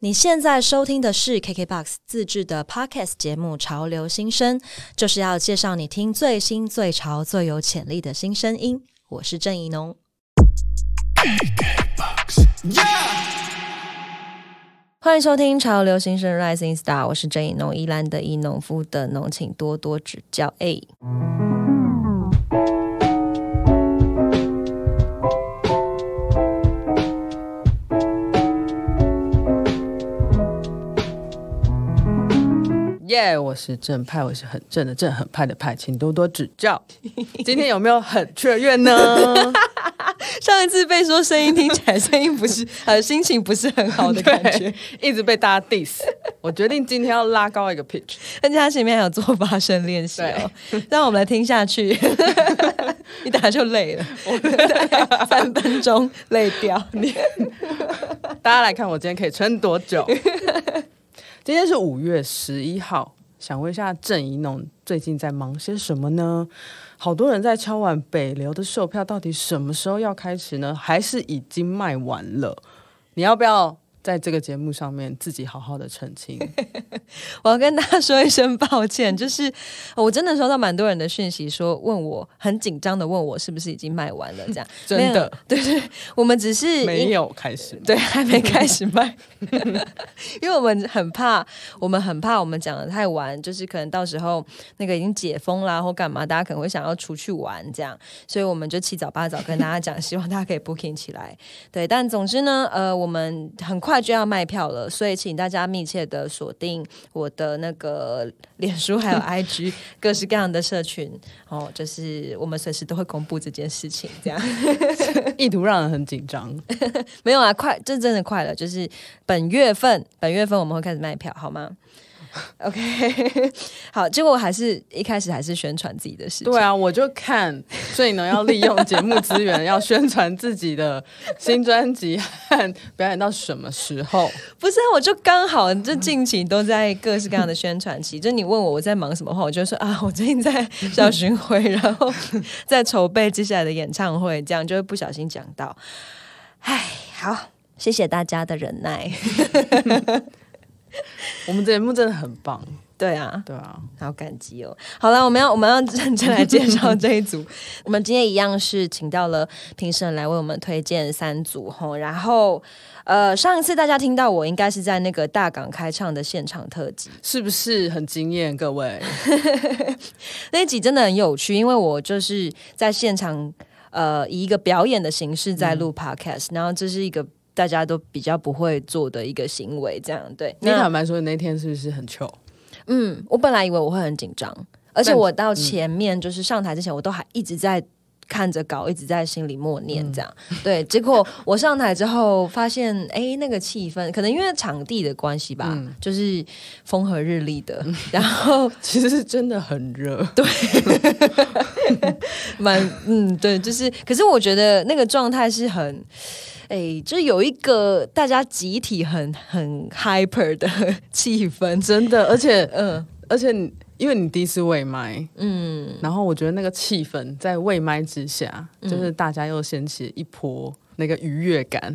你现在收听的是 KKBOX 自制的 Podcast 节目《潮流新声》，就是要介绍你听最新、最潮、最有潜力的新声音。我是郑怡农，欢迎收听《潮流新生 Rising Star》，我是郑怡农，宜兰的宜农夫的农，请多多指教。哎。耶，我是正派，我是很正的正，很派的派，请多多指教。今天有没有很雀跃呢？上一次被说声音听起来声音不是，呃，心情不是很好的感觉，一直被大家 diss。我决定今天要拉高一个 pitch，而且他前面还有做发声练习哦。让我们来听下去，一打就累了，三分钟累掉你。大家来看我今天可以撑多久？今天是五月十一号，想问一下郑怡农最近在忙些什么呢？好多人在敲完北流的售票，到底什么时候要开始呢？还是已经卖完了？你要不要？在这个节目上面，自己好好的澄清。我要跟大家说一声抱歉，就是我真的收到蛮多人的讯息，说问我很紧张的问我是不是已经卖完了，这样 真的对对，我们只是没有开始，对，还没开始卖，因为我们很怕，我们很怕我们讲的太晚，就是可能到时候那个已经解封啦或干嘛，大家可能会想要出去玩这样，所以我们就七早八早跟大家讲，希望大家可以 booking 起来。对，但总之呢，呃，我们很快。就要卖票了，所以请大家密切的锁定我的那个脸书 还有 IG 各式各样的社群。哦，就是我们随时都会公布这件事情，这样。意图让人很紧张，没有啊，快，这真的快了，就是本月份，本月份我们会开始卖票，好吗 OK，好，结果我还是一开始还是宣传自己的事情。对啊，我就看，所以呢，要利用节目资源，要宣传自己的新专辑和表演到什么时候？不是，我就刚好这近期都在各式各样的宣传期。就你问我我在忙什么话，我就说啊，我最近在小巡回，然后在筹备接下来的演唱会，这样就会不小心讲到。唉，好，谢谢大家的忍耐。我们节目真的很棒，对啊，对啊，好感激哦。好了，我们要我们要认真来介绍这一组。我们今天一样是请到了评审来为我们推荐三组吼。然后，呃，上一次大家听到我应该是在那个大港开唱的现场特辑，是不是很惊艳？各位，那一集真的很有趣，因为我就是在现场，呃，以一个表演的形式在录 podcast，然后这是一个。大家都比较不会做的一个行为，这样对。你坦白说，那天是不是很糗？嗯，我本来以为我会很紧张，而且我到前面就是上台之前，我都还一直在看着稿，一直在心里默念这样。对，结果我上台之后发现，哎，那个气氛可能因为场地的关系吧，就是风和日丽的，然后 其实是真的很热。对，蛮嗯，对，就是，可是我觉得那个状态是很。哎，就有一个大家集体很很 hyper 的 气氛，真的，而且，嗯，而且，因为你第一次喂麦，嗯，然后我觉得那个气氛在喂麦之下，就是大家又掀起一波。那个愉悦感，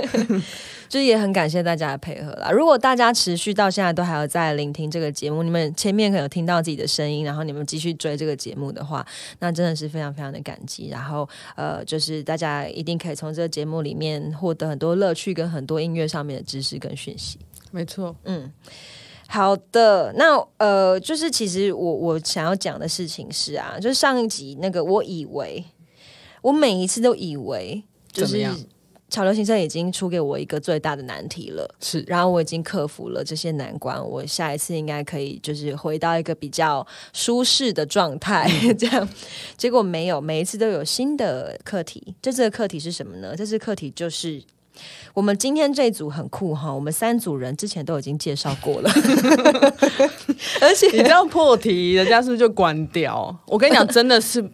就也很感谢大家的配合啦。如果大家持续到现在都还有在聆听这个节目，你们前面可能有听到自己的声音，然后你们继续追这个节目的话，那真的是非常非常的感激。然后呃，就是大家一定可以从这个节目里面获得很多乐趣跟很多音乐上面的知识跟讯息。没错，嗯，好的。那呃，就是其实我我想要讲的事情是啊，就是上一集那个，我以为我每一次都以为。就是潮流先生已经出给我一个最大的难题了，是，然后我已经克服了这些难关，我下一次应该可以就是回到一个比较舒适的状态，这样，结果没有，每一次都有新的课题。这次的课题是什么呢？这次课题就是我们今天这一组很酷哈，我们三组人之前都已经介绍过了，而且你这样破题，人家是不是就关掉？我跟你讲，真的是。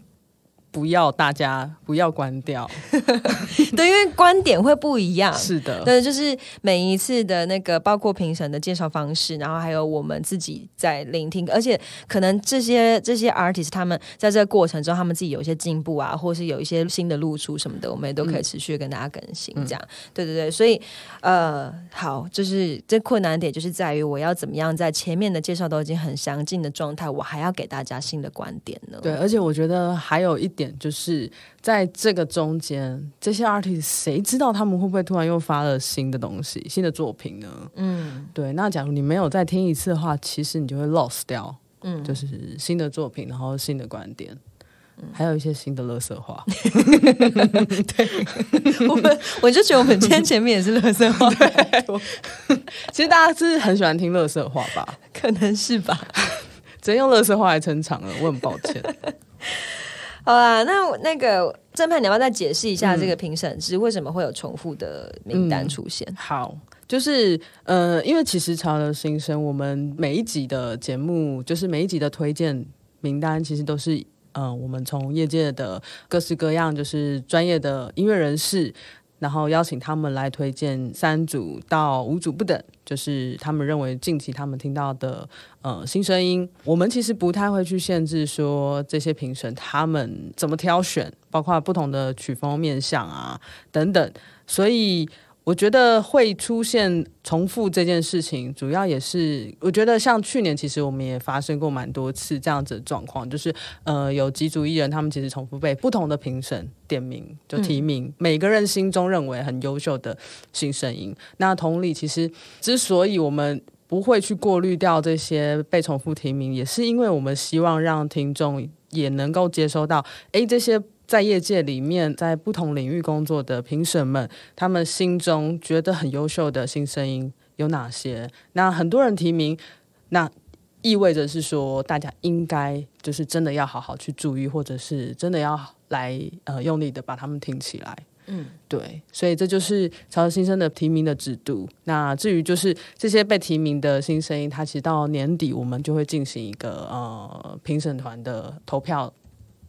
不要大家不要关掉。对，因为观点会不一样。是的，对，就是每一次的那个，包括评审的介绍方式，然后还有我们自己在聆听，而且可能这些这些 artist 他们在这个过程中，他们自己有一些进步啊，或是有一些新的露出什么的，我们也都可以持续跟大家更新。这样，对对对，所以呃，好，就是这困难点就是在于我要怎么样在前面的介绍都已经很详尽的状态，我还要给大家新的观点呢？对，而且我觉得还有一点就是在这个中间，这些 artist 谁知道他们会不会突然又发了新的东西、新的作品呢？嗯，对。那假如你没有再听一次的话，其实你就会 lost 掉，嗯，就是新的作品，然后新的观点。还有一些新的乐色话，对，我们我就觉得我们今天前面也是乐色话，其实大家是很喜欢听乐色话吧？可能是吧，直接用乐色话来撑场了，我很抱歉。好啦，那那个正派，你要不要再解释一下这个评审制为什么会有重复的名单出现？好，就是呃，因为其实《潮流新生》，我们每一集的节目，就是每一集的推荐名单，其实都是。嗯，我们从业界的各式各样，就是专业的音乐人士，然后邀请他们来推荐三组到五组不等，就是他们认为近期他们听到的呃新声音。我们其实不太会去限制说这些评审他们怎么挑选，包括不同的曲风面向啊等等，所以。我觉得会出现重复这件事情，主要也是我觉得像去年，其实我们也发生过蛮多次这样子的状况，就是呃有几组艺人，他们其实重复被不同的评审点名就提名，每个人心中认为很优秀的新声音。那同理，其实之所以我们不会去过滤掉这些被重复提名，也是因为我们希望让听众也能够接收到，哎这些。在业界里面，在不同领域工作的评审们，他们心中觉得很优秀的新声音有哪些？那很多人提名，那意味着是说，大家应该就是真的要好好去注意，或者是真的要来呃用力的把他们听起来。嗯，对，所以这就是潮流新生的提名的制度。那至于就是这些被提名的新声音，它其实到年底我们就会进行一个呃评审团的投票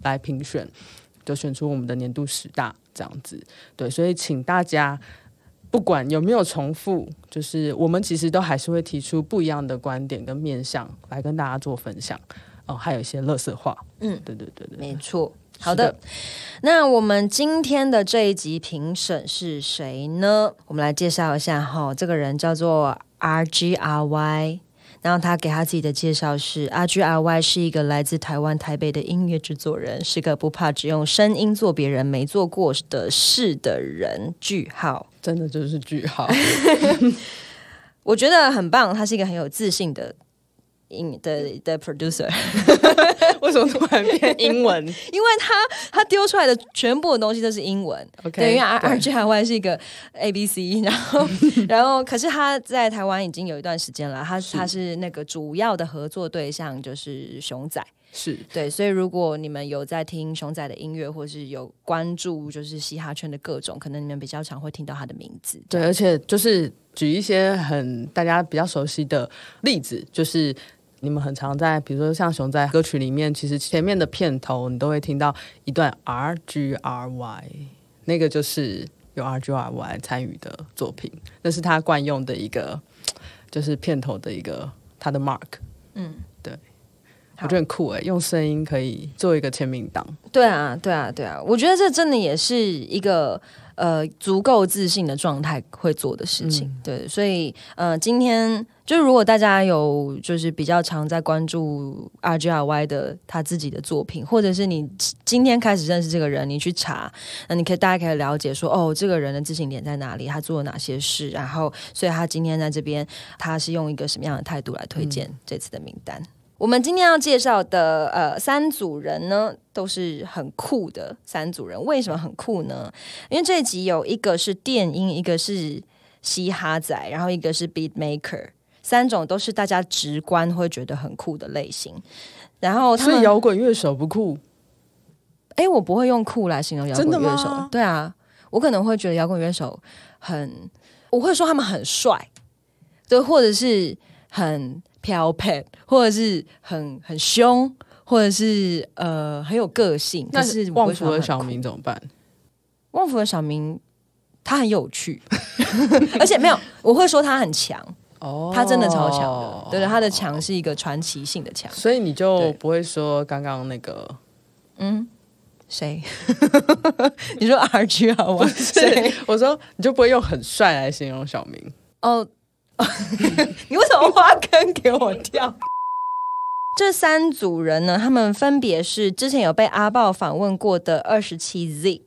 来评选。就选出我们的年度十大这样子，对，所以请大家不管有没有重复，就是我们其实都还是会提出不一样的观点跟面向来跟大家做分享哦，还有一些乐色话，嗯，对对对对，没错。好的，那我们今天的这一集评审是谁呢？我们来介绍一下哈，这个人叫做 R G R Y。然后他给他自己的介绍是：R G R Y 是一个来自台湾台北的音乐制作人，是个不怕只用声音做别人没做过的事的人。句号，真的就是句号。我觉得很棒，他是一个很有自信的。英的的 producer，为什么突然变英文？因为他他丢出来的全部的东西都是英文。OK，因为 R R G 台湾是一个 A B C，然后然后可是他在台湾已经有一段时间了，他他是那个主要的合作对象就是熊仔，是对，所以如果你们有在听熊仔的音乐，或是有关注就是嘻哈圈的各种，可能你们比较常会听到他的名字。对，而且就是举一些很大家比较熟悉的例子，就是。你们很常在，比如说像熊在歌曲里面，其实前面的片头你都会听到一段 R G R Y，那个就是有 R G R Y 参与的作品，那是他惯用的一个，就是片头的一个他的 mark。嗯，对，我觉得很酷哎，用声音可以做一个签名档。对啊，对啊，对啊，我觉得这真的也是一个。呃，足够自信的状态会做的事情，对，所以呃，今天就如果大家有就是比较常在关注 R G R Y 的他自己的作品，或者是你今天开始认识这个人，你去查，那你可以大家可以了解说，哦，这个人的自信点在哪里，他做了哪些事，然后所以他今天在这边，他是用一个什么样的态度来推荐这次的名单。我们今天要介绍的呃三组人呢，都是很酷的三组人。为什么很酷呢？因为这一集有一个是电音，一个是嘻哈仔，然后一个是 beat maker，三种都是大家直观会觉得很酷的类型。然后，所以摇滚乐手不酷？哎，我不会用酷来形容摇滚乐手。对啊，我可能会觉得摇滚乐手很，我会说他们很帅，对，或者是很。飘配，或者是很很凶，或者是呃很有个性，但是旺福的小明，怎么办？旺福的小明，他很有趣，而且没有，我会说他很强，哦他真的超强的，对对，他的强是一个传奇性的强。所以你就不会说刚刚那个嗯，谁？你说 R G 好吗？谁？我说你就不会用很帅来形容小明。哦，你为什么挖坑给我跳？这三组人呢，他们分别是之前有被阿豹访问过的二十七 Z，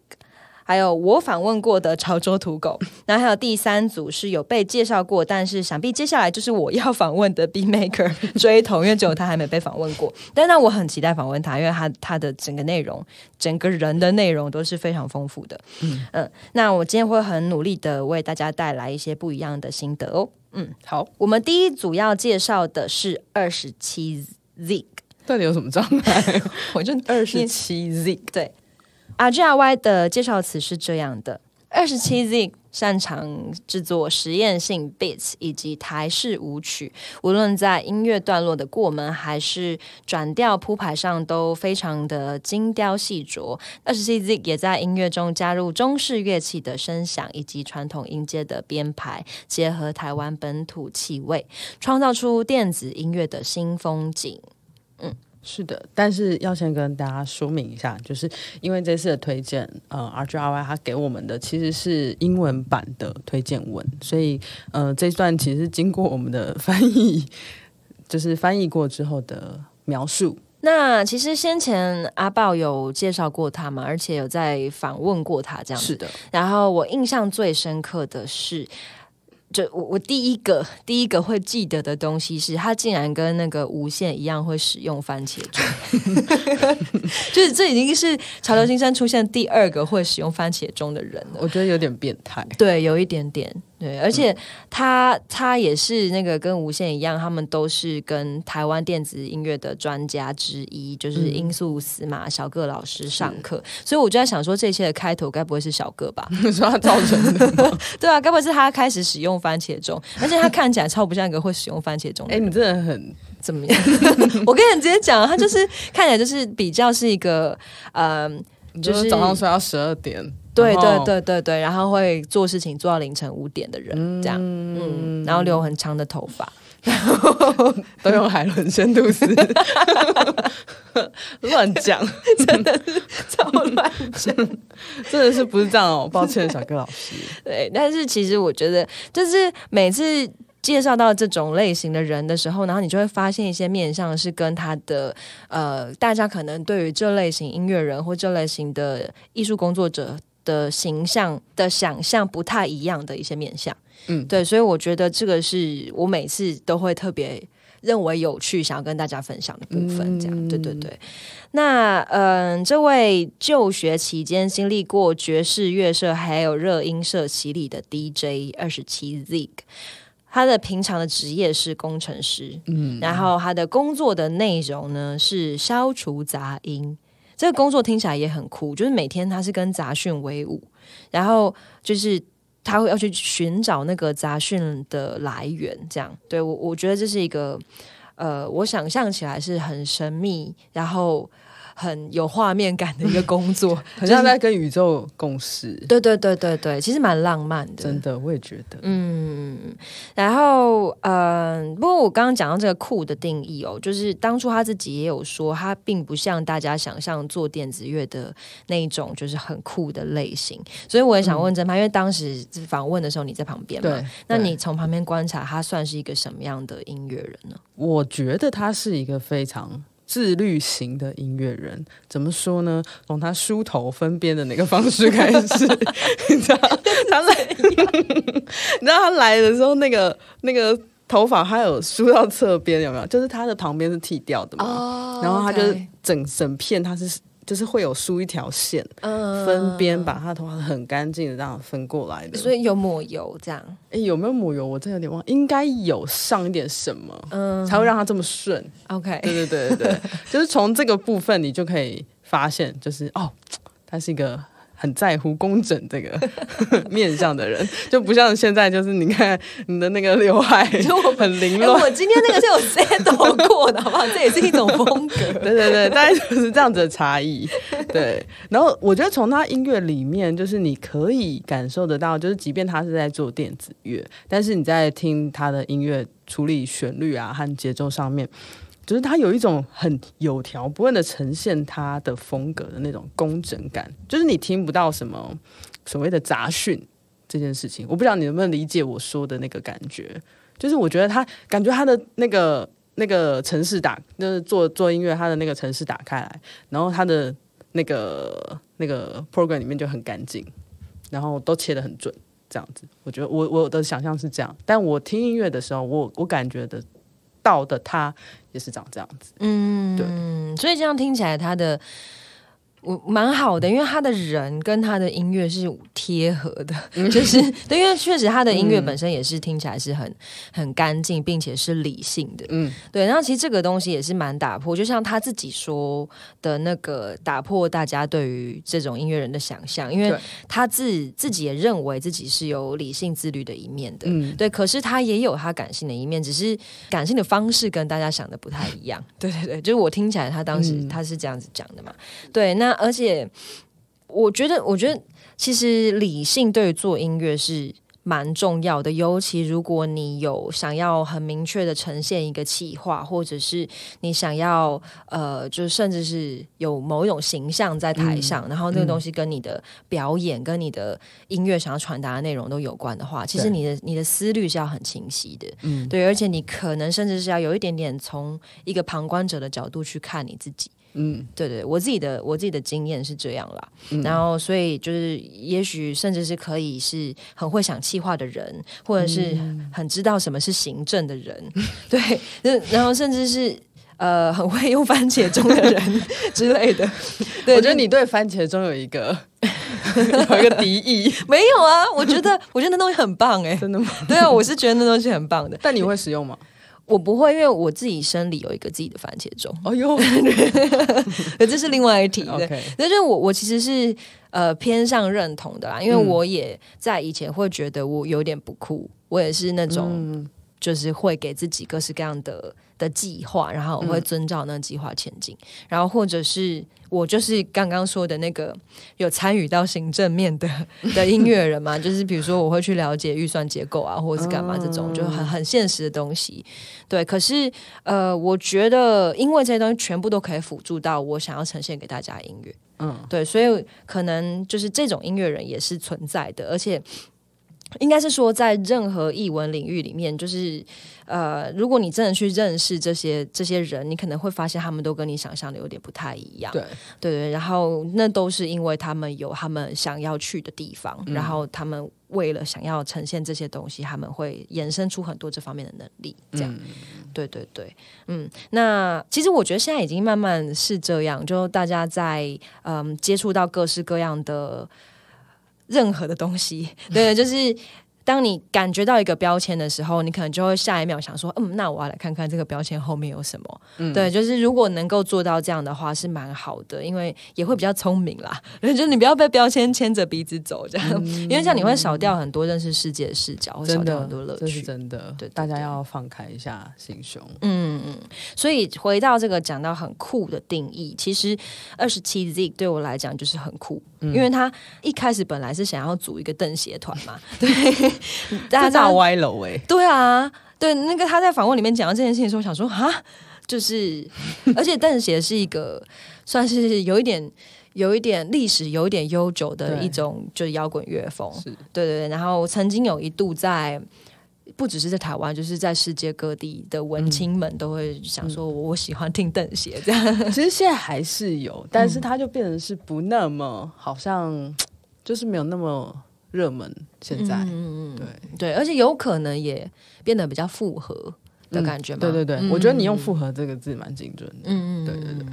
还有我访问过的潮州土狗，然后还有第三组是有被介绍过，但是想必接下来就是我要访问的 B Maker 追同，因为只有他还没被访问过。但那我很期待访问他，因为他他的整个内容、整个人的内容都是非常丰富的。嗯那我今天会很努力的为大家带来一些不一样的心得哦。嗯好，我们第一组要介绍的是二十七 Z，到底有什么障碍？我就二十七 Z 对 R G R Y 的介绍词是这样的：二十七 Z 擅长制作实验性 beats 以及台式舞曲，无论在音乐段落的过门还是转调铺排上，都非常的精雕细琢。二十七 Z 也在音乐中加入中式乐器的声响以及传统音阶的编排，结合台湾本土气味，创造出电子音乐的新风景。是的，但是要先跟大家说明一下，就是因为这次的推荐，呃，R G R Y 他给我们的其实是英文版的推荐文，所以呃，这段其实是经过我们的翻译，就是翻译过之后的描述。那其实先前阿豹有介绍过他嘛，而且有在访问过他这样子。是的，然后我印象最深刻的是，就我我第一个第一个会记得的东西是，他竟然跟那个无限一样会使用番茄钟，就是这已经是潮流新生出现第二个会使用番茄钟的人了。我觉得有点变态。对，有一点点对，而且他他也是那个跟无线一样，他们都是跟台湾电子音乐的专家之一，就是音速司马小个老师上课，所以我就在想说，这一切的开头该不会是小个吧？你说他造成的？对啊，该不会是他开始使用番茄钟，而且他看起来超不像一个会使用番茄钟的哎、人。你真的很怎么样？我跟你直接讲，他就是看起来就是比较是一个呃，就就是是早上睡到十二点，对对，对对对，然后会做事情做到凌晨五点的人，这样，嗯，然后留很长的头发，然 后都用海伦仙度丝，乱讲，真的是超乱讲。真的是不是这样哦？抱歉，小哥老师。对，但是其实我觉得，就是每次介绍到这种类型的人的时候，然后你就会发现一些面相是跟他的呃，大家可能对于这类型音乐人或这类型的艺术工作者的形象的想象不太一样的一些面相。嗯对，所以我觉得这个是我每次都会特别。认为有趣，想要跟大家分享的部分，这样，对对对。那嗯，这位就学期间经历过爵士乐社还有热音社洗礼的 DJ 二十七 Zig，他的平常的职业是工程师，嗯，然后他的工作的内容呢是消除杂音。这个工作听起来也很酷，就是每天他是跟杂讯为伍，然后就是他会要去寻找那个杂讯的来源，这样。对我，我觉得这是一个呃，我想象起来是很神秘，然后很有画面感的一个工作，很像在跟宇宙共事，对对对对对，其实蛮浪漫的，真的，我也觉得。嗯，然后嗯、不过我刚刚讲到这个酷的定义哦，就是当初他自己也有说，他并不像大家想象做电子乐的那一种，就是很酷的类型。所以我也想问郑潘，因为当时访问的时候你在旁边嘛，对那你从旁边观察，他算是一个什么样的音乐人呢？我觉得他是一个非常自律型的音乐人。怎么说呢？从他梳头分边的那个方式开始，你知道他来，你知道他来的时候，那个那个头发还有梳到侧边，有没有？就是他的旁边是剃掉的嘛，哦然后他就是整整片他是。就是会有梳一条线，嗯分边把他的头发很干净的这样分过来的。所以有抹油这样，哎，有没有抹油？我真的有点忘，应该有上一点什么，嗯才会让它这么顺。，OK，对对对对对，就是从这个部分你就可以发现，就是哦，他是一个很在乎工整这个 面相的人，就不像现在，就是你看你的那个刘海就很凌乱。我今天那个是有 set 过的，好不好？这也是一种风格。对对对，大概就是这样子的差异。对，然后我觉得从他音乐里面，就是你可以感受得到，就是即便他是在做电子乐，但是你在听他的音乐处理旋律啊和节奏上面。就是他有一种很有条不紊的呈现他的风格的那种工整感，就是你听不到什么所谓的杂讯这件事情。我不知道你能不能理解我说的那个感觉。就是我觉得他感觉他的那个那个城市打，就是做做音乐，他的那个城市打开来，然后他的那个那个 program 里面就很干净，然后都切的很准，这样子。我觉得我我的想象是这样，但我听音乐的时候，我我感觉的到的他。也是长这样子，嗯，对，所以这样听起来，他的。我蛮好的，因为他的人跟他的音乐是贴合的，就是对，因为确实他的音乐本身也是听起来是很很干净，并且是理性的，嗯，对。然后其实这个东西也是蛮打破，就像他自己说的那个打破大家对于这种音乐人的想象，因为他自自己也认为自己是有理性自律的一面的，嗯，对。可是他也有他感性的一面，只是感性的方式跟大家想的不太一样，对对对，就是我听起来他当时他是这样子讲的嘛，对，那。而且，我觉得，我觉得，其实理性对于做音乐是蛮重要的。尤其如果你有想要很明确的呈现一个企划，或者是你想要呃，就甚至是有某一种形象在台上，然后那个东西跟你的表演、跟你的音乐想要传达的内容都有关的话，其实你的你的思虑是要很清晰的。嗯，对，而且你可能甚至是要有一点点从一个旁观者的角度去看你自己。嗯，对对，我自己的我自己的经验是这样啦。然后所以就是，也许甚至是可以是很会想气话的人，或者是很知道什么是行政的人，对，然后甚至是呃很会用番茄钟的人之类的。对，我觉得你对番茄钟有一个 有一个敌意，没有啊？我觉得我觉得那东西很棒哎，真的吗？对啊，我是觉得那东西很棒的。但你会使用吗？我不会，因为我自己生理有一个自己的番茄钟。哎呦，这是另外一题。对，但是我我其实是呃偏向认同的啦，因为我也在以前会觉得我有点不酷，我也是那种就是会给自己各式各样的。的计划，然后我会遵照那个计划前进，然后或者是我就是刚刚说的那个有参与到行政面的 的音乐人嘛，就是比如说我会去了解预算结构啊，或者是干嘛这种就很很现实的东西。对，可是呃，我觉得因为这些东西全部都可以辅助到我想要呈现给大家的音乐，嗯，对，所以可能就是这种音乐人也是存在的，而且。应该是说，在任何译文领域里面，就是呃，如果你真的去认识这些这些人，你可能会发现他们都跟你想象的有点不太一样。对对对，然后那都是因为他们有他们想要去的地方，然后他们为了想要呈现这些东西，他们会衍生出很多这方面的能力。这样，对对对，嗯，那其实我觉得现在已经慢慢是这样，就大家在嗯接触到各式各样的。任何的东西，对，就是当你感觉到一个标签的时候，你可能就会下一秒想说，嗯，那我要来看看这个标签后面有什么。对，就是如果能够做到这样的话，是蛮好的，因为也会比较聪明啦。就是你不要被标签牵着鼻子走，这样，因为这样你会少掉很多认识世界的视角，会少掉很多乐趣。这是真的，对，大家要放开一下心胸。嗯嗯。所以回到这个讲到很酷的定义，其实二十七 Z 对我来讲就是很酷。因为他一开始本来是想要组一个邓协团嘛，对，大家大歪楼哎，对啊，对，那个他在访问里面讲到这件事情的时候，想说啊，就是，而且邓协是一个算是有一点有一点历史、有一点悠久的一种就是摇滚乐风，对对对，然后曾经有一度在。不只是在台湾，就是在世界各地的文青们都会想说：“我喜欢听邓鞋。”这样，其实现在还是有，但是它就变成是不那么，好像就是没有那么热门。现在，嗯嗯，对对，而且有可能也变得比较复合的感觉。对对对，我觉得你用“复合”这个字蛮精准的。嗯嗯，对对对。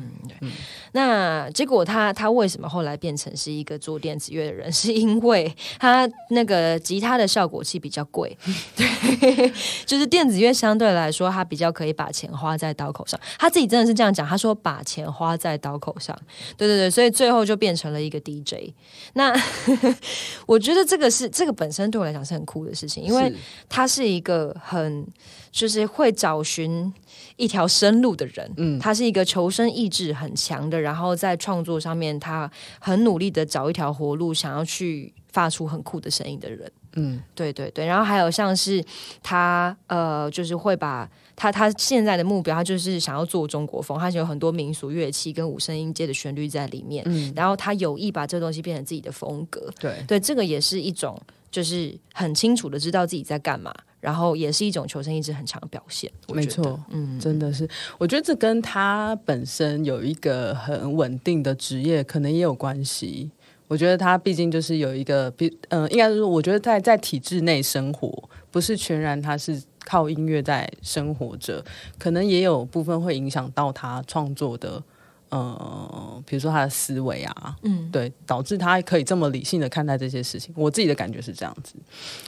那结果他他为什么后来变成是一个做电子乐的人？是因为他那个吉他的效果器比较贵，对，就是电子乐相对来说，他比较可以把钱花在刀口上。他自己真的是这样讲，他说把钱花在刀口上，对对对，所以最后就变成了一个 DJ。那 我觉得这个是这个本身对我来讲是很酷的事情，因为他是一个很就是会找寻。一条生路的人，嗯，他是一个求生意志很强的，然后在创作上面，他很努力的找一条活路，想要去发出很酷的声音的人，嗯，对对对。然后还有像是他，呃，就是会把他他现在的目标，他就是想要做中国风，他有很多民俗乐器跟五声音阶的旋律在里面，嗯，然后他有意把这东西变成自己的风格，对对，这个也是一种，就是很清楚的知道自己在干嘛。然后也是一种求生意志很强的表现，没错，嗯，真的是，我觉得这跟他本身有一个很稳定的职业可能也有关系。我觉得他毕竟就是有一个，比嗯，应该是说，我觉得在在体制内生活，不是全然他是靠音乐在生活着，可能也有部分会影响到他创作的。呃，比如说他的思维啊，嗯，对，导致他可以这么理性的看待这些事情。我自己的感觉是这样子。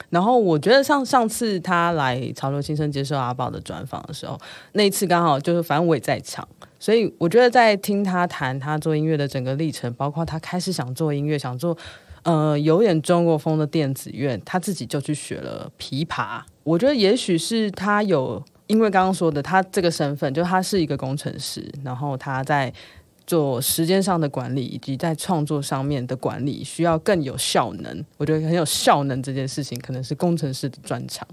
然后我觉得像上次他来潮流新生接受阿宝的专访的时候，那一次刚好就是反正我也在场，所以我觉得在听他谈他做音乐的整个历程，包括他开始想做音乐，想做呃有点中国风的电子乐，他自己就去学了琵琶。我觉得也许是他有。因为刚刚说的，他这个身份就他是一个工程师，然后他在做时间上的管理，以及在创作上面的管理，需要更有效能。我觉得很有效能这件事情，可能是工程师的专长。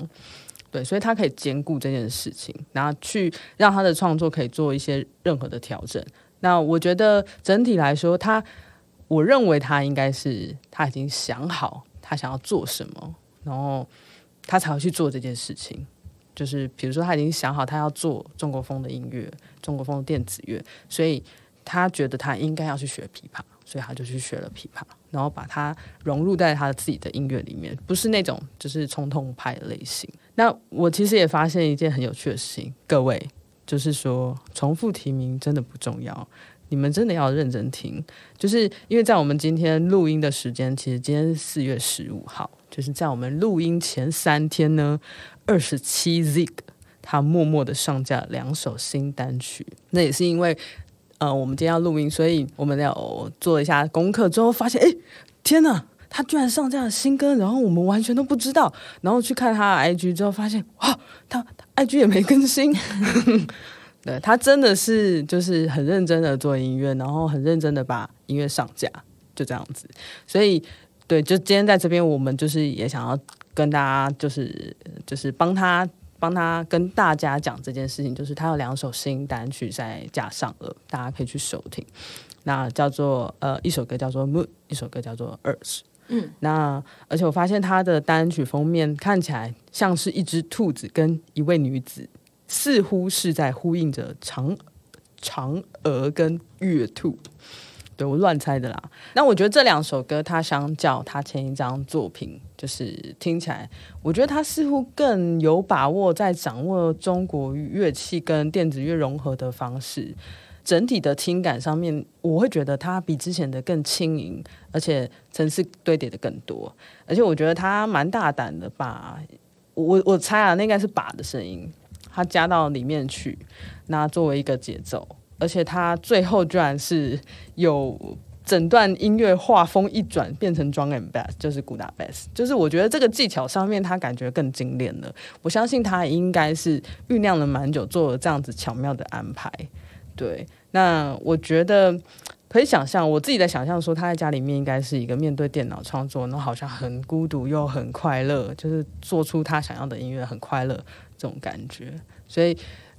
对，所以他可以兼顾这件事情，然后去让他的创作可以做一些任何的调整。那我觉得整体来说，他我认为他应该是他已经想好他想要做什么，然后他才会去做这件事情。就是比如说，他已经想好他要做中国风的音乐，中国风的电子乐，所以他觉得他应该要去学琵琶，所以他就去学了琵琶，然后把它融入在他自己的音乐里面，不是那种就是冲动派的类型。那我其实也发现一件很有趣的事情，各位，就是说重复提名真的不重要，你们真的要认真听，就是因为在我们今天录音的时间，其实今天是四月十五号，就是在我们录音前三天呢。二十七 Zig，他默默的上架两首新单曲。那也是因为，呃，我们今天要录音，所以我们要做一下功课。之后发现，哎，天哪，他居然上架了新歌，然后我们完全都不知道。然后去看他的 IG 之后，发现，哇，他 IG 也没更新。对他真的是就是很认真的做音乐，然后很认真的把音乐上架，就这样子。所以，对，就今天在这边，我们就是也想要。跟大家就是就是帮他帮他跟大家讲这件事情，就是他有两首新单曲在架上了，大家可以去收听。那叫做呃一首歌叫做 Moon，一首歌叫做 Earth。嗯，那而且我发现他的单曲封面看起来像是一只兔子跟一位女子，似乎是在呼应着嫦嫦娥跟月兔。对我乱猜的啦。那我觉得这两首歌，它相较他前一张作品，就是听起来，我觉得他似乎更有把握在掌握中国乐器跟电子乐融合的方式。整体的听感上面，我会觉得它比之前的更轻盈，而且层次堆叠的更多。而且我觉得他蛮大胆的，把我我猜啊，那应该是把的声音，他加到里面去，那作为一个节奏。而且他最后居然是有整段音乐画风一转变成 drum and bass，就是鼓打 bass，就是我觉得这个技巧上面他感觉更精炼了。我相信他应该是酝酿了蛮久，做了这样子巧妙的安排。对，那我觉得可以想象，我自己在想象说他在家里面应该是一个面对电脑创作，那好像很孤独又很快乐，就是做出他想要的音乐很快乐这种感觉，所以。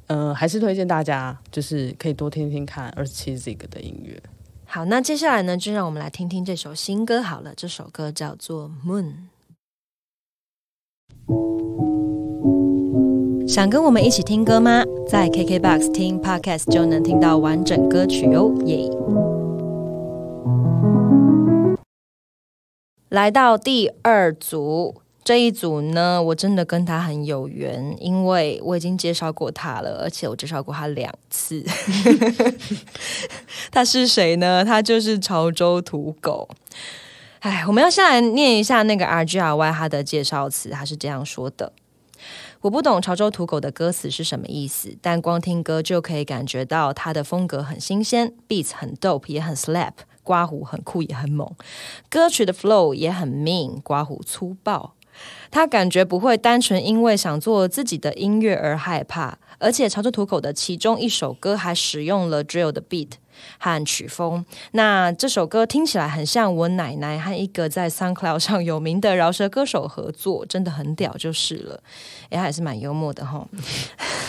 嗯，还是推荐大家，就是可以多听听看二十七 Zig 的音乐。好，那接下来呢，就让我们来听听这首新歌好了。这首歌叫做《Moon》。想跟我们一起听歌吗？在 KKBOX 听 Podcast 就能听到完整歌曲哦，耶！来到第二组。这一组呢，我真的跟他很有缘，因为我已经介绍过他了，而且我介绍过他两次。他是谁呢？他就是潮州土狗。哎，我们要先来念一下那个 R G R Y 他的介绍词，他是这样说的。我不懂潮州土狗的歌词是什么意思，但光听歌就可以感觉到他的风格很新鲜，beats 很 dope 也很 slap，刮胡很酷也很猛，歌曲的 flow 也很 mean，刮胡粗暴。他感觉不会单纯因为想做自己的音乐而害怕，而且潮州土狗的其中一首歌还使用了 drill 的 beat 和曲风。那这首歌听起来很像我奶奶和一个在 SoundCloud 上有名的饶舌歌手合作，真的很屌就是了。哎，还是蛮幽默的哈。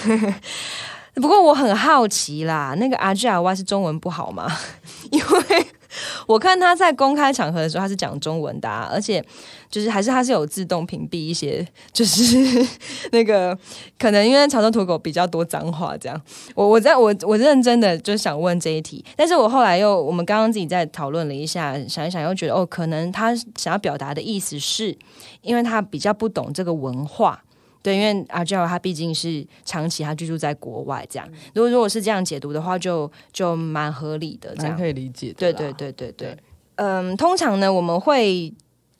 不过我很好奇啦，那个 R G R Y 是中文不好吗？因为 我看他在公开场合的时候，他是讲中文的，而且就是还是他是有自动屏蔽一些，就是 那个可能因为潮州土狗比较多脏话，这样。我我在我我认真的就想问这一题，但是我后来又我们刚刚自己在讨论了一下，想一想又觉得哦，可能他想要表达的意思是，因为他比较不懂这个文化。对，因为阿 Joe 他毕竟是长期他居住在国外，这样。如果如果是这样解读的话，就就蛮合理的，这样可以理解。对对对对对，嗯，通常呢，我们会。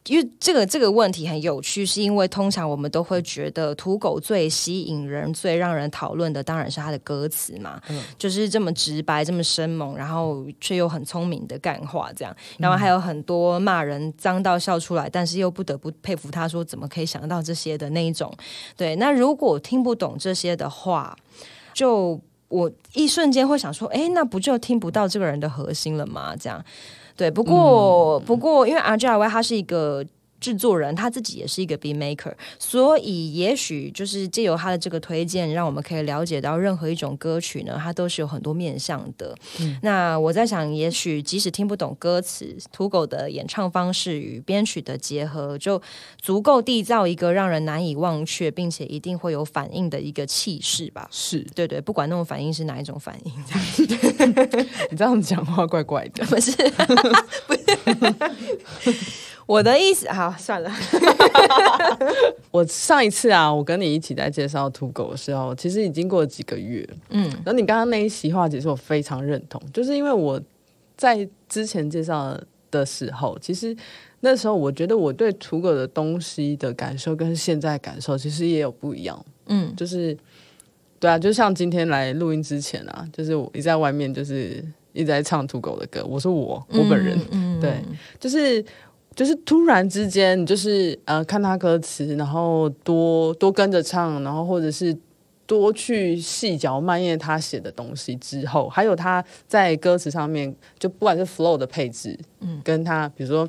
因为这个这个问题很有趣，是因为通常我们都会觉得土狗最吸引人、最让人讨论的，当然是他的歌词嘛，就是这么直白、这么生猛，然后却又很聪明的干话，这样。然后还有很多骂人脏到笑出来，但是又不得不佩服他说怎么可以想到这些的那一种。对，那如果听不懂这些的话，就我一瞬间会想说，哎，那不就听不到这个人的核心了吗？这样。对，不过不过，因为 R G R Y 它是一个制作人，他自己也是一个 B maker，所以也许就是借由他的这个推荐，让我们可以了解到任何一种歌曲呢，它都是有很多面向的。那我在想，也许即使听不懂歌词，土狗的演唱方式与编曲的结合，就足够缔造一个让人难以忘却，并且一定会有反应的一个气势吧？是对对，不管那种反应是哪一种反应，这 样 你这样讲话怪怪的，不是？不是我的意思，好算了。我上一次啊，我跟你一起在介绍土狗的时候，其实已经过了几个月。嗯，然后你刚刚那一席话，其实我非常认同，就是因为我在之前介绍的时候，其实那时候我觉得我对土狗的东西的感受跟现在感受其实也有不一样。嗯，就是对啊，就像今天来录音之前啊，就是我一在外面就是。一直在唱土狗的歌，我说我我本人对，就是就是突然之间，就是呃看他歌词，然后多多跟着唱，然后或者是多去细嚼慢咽他写的东西之后，还有他在歌词上面，就不管是 flow 的配置，嗯，跟他比如说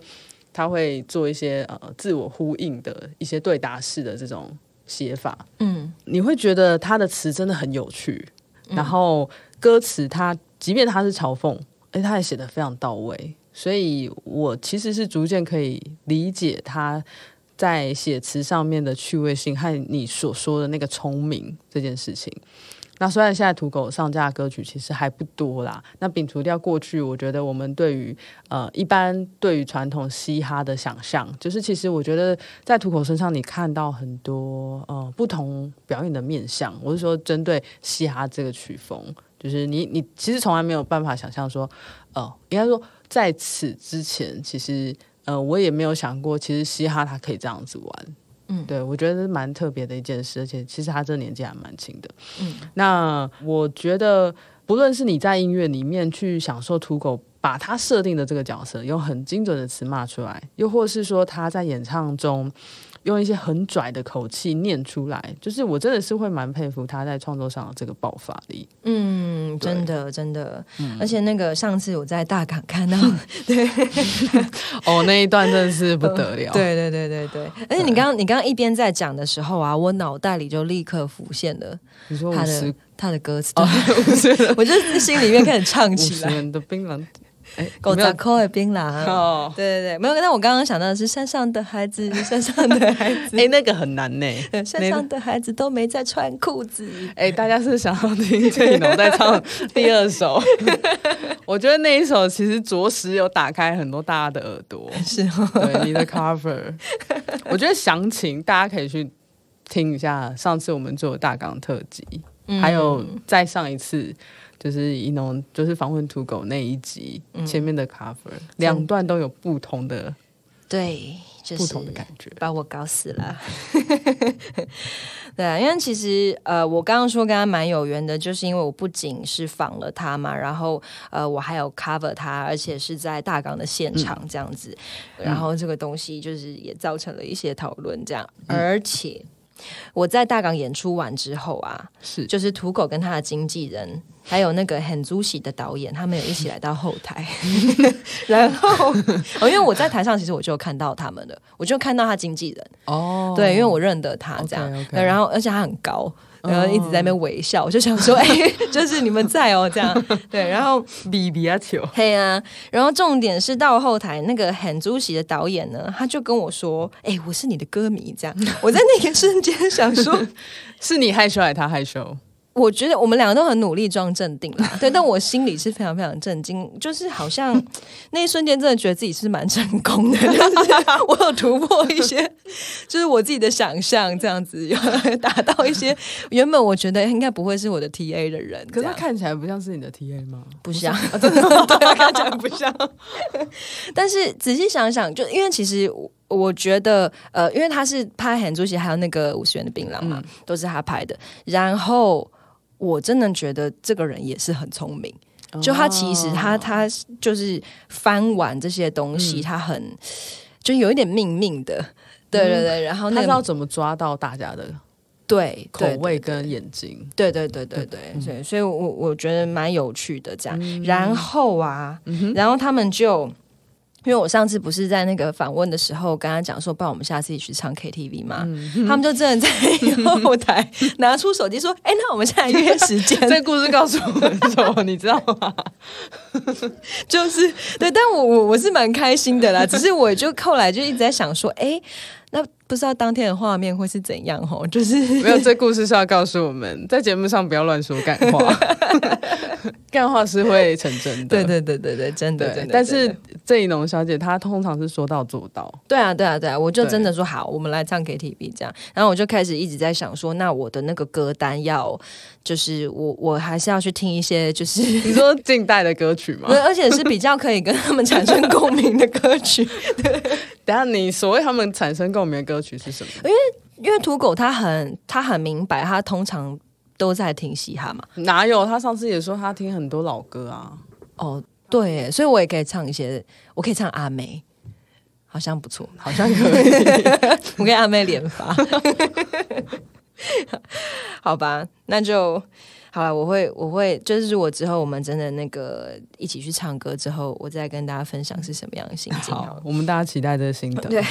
他会做一些呃自我呼应的一些对答式的这种写法，嗯，你会觉得他的词真的很有趣，然后歌词他。即便他是嘲讽，哎，他也写的非常到位，所以我其实是逐渐可以理解他在写词上面的趣味性和你所说的那个聪明这件事情。那虽然现在土狗上架歌曲其实还不多啦，那摒除掉过去，我觉得我们对于呃一般对于传统嘻哈的想象，就是其实我觉得在土狗身上你看到很多呃不同表演的面相，我是说针对嘻哈这个曲风。就是你，你其实从来没有办法想象说，哦，应该说在此之前，其实呃，我也没有想过，其实嘻哈它可以这样子玩，嗯，对我觉得是蛮特别的一件事，而且其实他这年纪还蛮轻的，嗯，那我觉得不论是你在音乐里面去享受土狗把他设定的这个角色用很精准的词骂出来，又或是说他在演唱中。用一些很拽的口气念出来，就是我真的是会蛮佩服他在创作上的这个爆发力。嗯，真的真的，而且那个上次我在大港看到，对，哦，那一段真的是不得了。对对对对对，而且你刚刚你刚刚一边在讲的时候啊，我脑袋里就立刻浮现了你说他的他的歌词，我就心里面开始唱起来。的槟榔。狗杂扣的槟榔。哦，对对对，没有。但我刚刚想到的是山上的孩子，山上的孩子，哎，那个很难呢。山上的孩子都没在穿裤子。哎，大家是想要听郑怡农在唱第二首？我觉得那一首其实着实有打开很多大家的耳朵。是，对你的 cover，我觉得详情大家可以去听一下。上次我们做大港特辑，还有再上一次。就是一农，就是访问土狗那一集前面的 cover，两段都有不同的，对，就是不同的感觉，把我搞死了。对啊，因为其实呃，我刚刚说跟他蛮有缘的，就是因为我不仅是访了他嘛，然后呃，我还有 cover 他，而且是在大港的现场这样子，然后这个东西就是也造成了一些讨论，这样，而且我在大港演出完之后啊，是。就是土狗跟他的经纪人。还有那个很朱喜的导演，他们有一起来到后台，然后哦，因为我在台上，其实我就看到他们了，我就看到他经纪人。哦，对，因为我认得他这样，然后而且他很高，然后一直在那边微笑，我就想说，哎，就是你们在哦，这样。对，然后比比啊球，嘿啊，然后重点是到后台那个很朱喜的导演呢，他就跟我说，哎，我是你的歌迷，这样，我在那个瞬间想说，是你害羞还是他害羞？我觉得我们两个都很努力装镇定啦，对，但我心里是非常非常震惊，就是好像 那一瞬间真的觉得自己是蛮成功的，我有突破一些，就是我自己的想象，这样子有达到一些原本我觉得应该不会是我的 T A 的人，可是他看起来不像是你的 T A 吗？不像，真的，对，看起来不像。但是仔细想想，就因为其实我觉得，呃，因为他是拍很主席，还有那个五十元的槟榔嘛，都是他拍的，然后。我真的觉得这个人也是很聪明，就他其实他他就是翻完这些东西，他很就有一点命命的，对对对。然后他知道怎么抓到大家的对口味跟眼睛，对对对对对对。所以，我我觉得蛮有趣的这样。然后啊，然后他们就。因为我上次不是在那个访问的时候跟他讲说，不然我们下次一起去唱 KTV 嘛？他们就真的在后台拿出手机说：“哎，那我们现在约时间。”这故事告诉我们什么？你知道吗？就是对，但我我我是蛮开心的啦。只是我就后来就一直在想说：“哎。”那不知道当天的画面会是怎样哦？就是没有，这故事是要告诉我们在节目上不要乱说干话，干话是会成真的。对对对对对，真的真的。但是郑怡农小姐她通常是说到做到。对啊对啊对啊，我就真的说好，我们来唱 KTV 这样。然后我就开始一直在想说，那我的那个歌单要就是我我还是要去听一些就是你说近代的歌曲吗？而且是比较可以跟他们产生共鸣的歌曲。对。等下，你所谓他们产生共鸣的歌曲是什么？因为因为土狗他很他很明白，他通常都在听嘻哈嘛。哪有？他上次也说他听很多老歌啊。哦，对，所以我也可以唱一些，我可以唱阿妹，好像不错，好像可以。我跟阿妹连发，好吧，那就。好了，我会，我会，就是如果之后我们真的那个一起去唱歌之后，我再跟大家分享是什么样的心情。好，我们大家期待这个心得。对。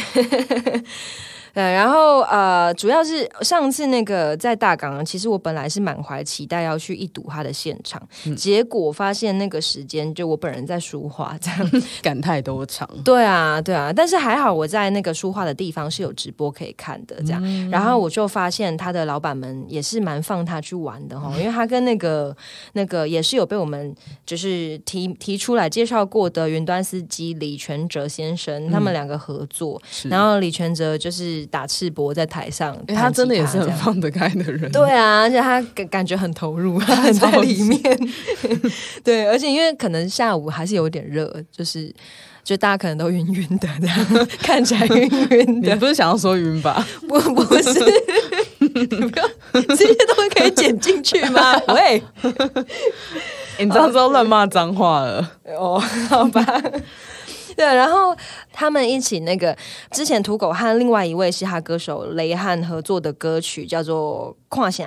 对，然后呃，主要是上次那个在大港，其实我本来是满怀期待要去一睹他的现场，结果发现那个时间就我本人在书画，这样 赶太多场。对啊，对啊，但是还好我在那个书画的地方是有直播可以看的，这样，然后我就发现他的老板们也是蛮放他去玩的哈，因为他跟那个那个也是有被我们就是提提出来介绍过的云端司机李全哲先生，他们两个合作，然后李全哲就是。打赤膊在台上，他真的也是很放得开的人。对啊，而且他感感觉很投入 在里面。对，而且因为可能下午还是有点热，就是就大家可能都晕晕的，这样 看起来晕晕的。你不是想要说晕吧？不，不是，这些东西可以剪进去吗？喂，你这样子乱骂脏话了？哦，好吧。对，然后他们一起那个之前土狗和另外一位嘻哈歌手雷汉合作的歌曲叫做《胯下》，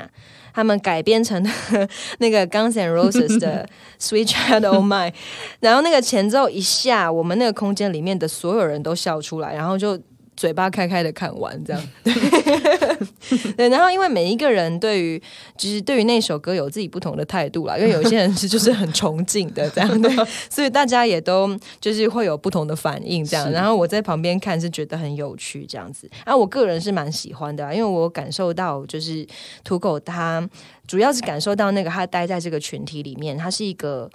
他们改编成 那个 Guns N' Roses 的 Sweet Child O' Mine，然后那个前奏一下，我们那个空间里面的所有人都笑出来，然后就。嘴巴开开的看完这样。对，对然后因为每一个人对于就是对于那首歌有自己不同的态度啦，因为有些人是就是很崇敬的这样 对，所以大家也都就是会有不同的反应这样。然后我在旁边看是觉得很有趣这样子，然后我个人是蛮喜欢的，因为我感受到就是土狗他主要是感受到那个他待在这个群体里面，他是一个。